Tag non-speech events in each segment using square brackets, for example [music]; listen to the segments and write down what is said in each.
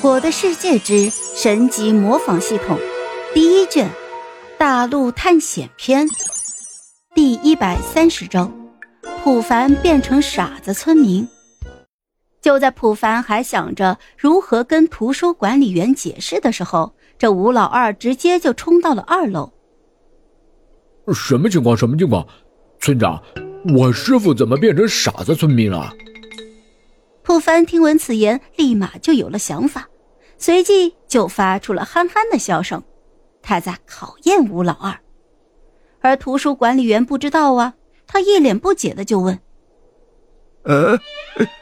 我的世界之神级模仿系统第一卷大陆探险篇第一百三十章：普凡变成傻子村民。就在普凡还想着如何跟图书管理员解释的时候，这吴老二直接就冲到了二楼。什么情况？什么情况？村长，我师傅怎么变成傻子村民了？普凡听闻此言，立马就有了想法，随即就发出了憨憨的笑声。他在考验吴老二，而图书管理员不知道啊，他一脸不解的就问：“呃，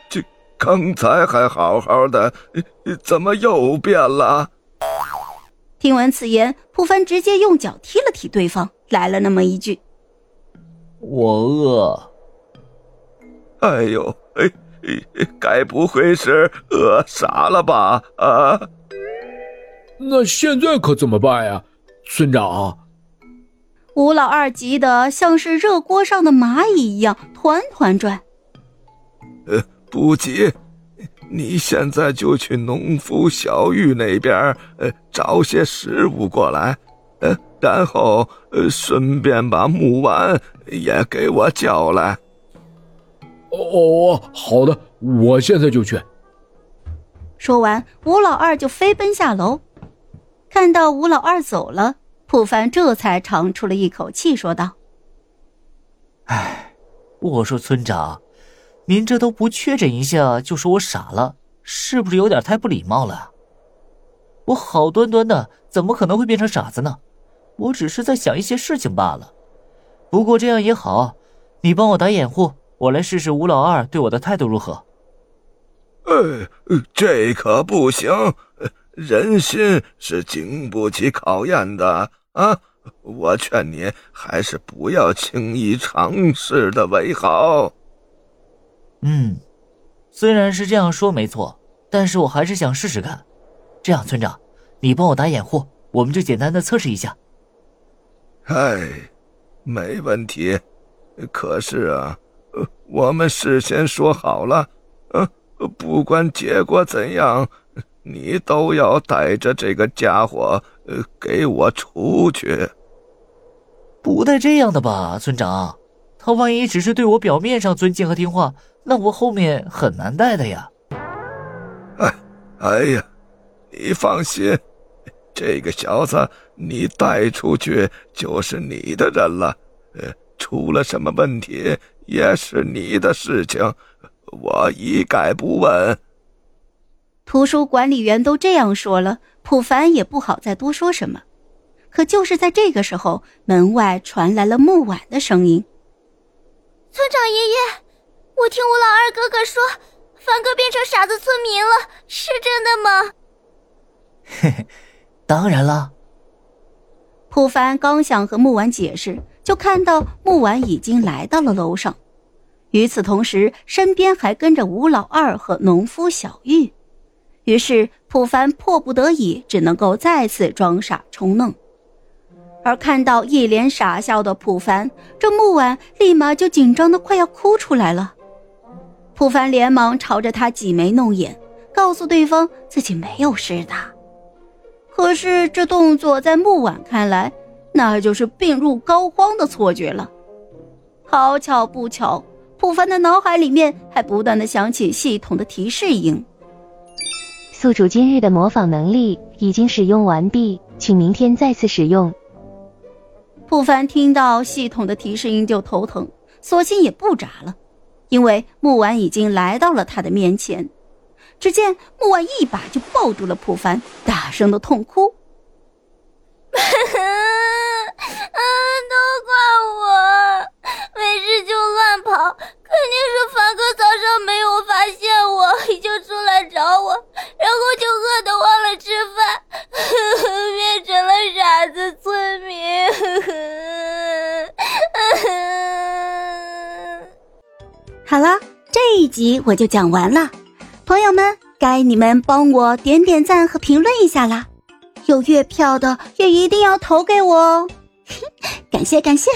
这刚才还好好的，怎么又变了？”听闻此言，普凡直接用脚踢了踢对方，来了那么一句：“我饿。”哎呦，哎。[laughs] 该不会是饿傻了吧？啊！那现在可怎么办呀，村长？吴老二急得像是热锅上的蚂蚁一样团团转。呃，不急，你现在就去农夫小玉那边，呃，找些食物过来，呃，然后呃，顺便把木丸也给我叫来。哦，好的，我现在就去。说完，吴老二就飞奔下楼。看到吴老二走了，普凡这才长出了一口气，说道：“哎，我说村长，您这都不确诊一下就说我傻了，是不是有点太不礼貌了？我好端端的怎么可能会变成傻子呢？我只是在想一些事情罢了。不过这样也好，你帮我打掩护。”我来试试吴老二对我的态度如何？呃，这可不行，人心是经不起考验的啊！我劝你还是不要轻易尝试的为好。嗯，虽然是这样说没错，但是我还是想试试看。这样，村长，你帮我打掩护，我们就简单的测试一下。哎，没问题。可是啊。我们事先说好了，嗯，不管结果怎样，你都要带着这个家伙，呃，给我出去。不带这样的吧，村长，他万一只是对我表面上尊敬和听话，那我后面很难带的呀。哎，哎呀，你放心，这个小子你带出去就是你的人了，呃，出了什么问题？也是你的事情，我一概不问。图书管理员都这样说了，普凡也不好再多说什么。可就是在这个时候，门外传来了木婉的声音：“村长爷爷，我听吴老二哥哥说，凡哥变成傻子村民了，是真的吗？”“嘿嘿，当然了。”普凡刚想和木婉解释。就看到木婉已经来到了楼上，与此同时，身边还跟着吴老二和农夫小玉。于是，普凡迫不得已，只能够再次装傻充愣。而看到一脸傻笑的普凡，这木婉立马就紧张的快要哭出来了。普凡连忙朝着他挤眉弄眼，告诉对方自己没有事的。可是，这动作在木婉看来，那就是病入膏肓的错觉了。好巧不巧，普凡的脑海里面还不断的响起系统的提示音：“宿主今日的模仿能力已经使用完毕，请明天再次使用。”普凡听到系统的提示音就头疼，索性也不眨了，因为木婉已经来到了他的面前。只见木婉一把就抱住了普凡，大声的痛哭。好了，这一集我就讲完了，朋友们，该你们帮我点点赞和评论一下啦！有月票的也一定要投给我哦，感 [laughs] 谢感谢。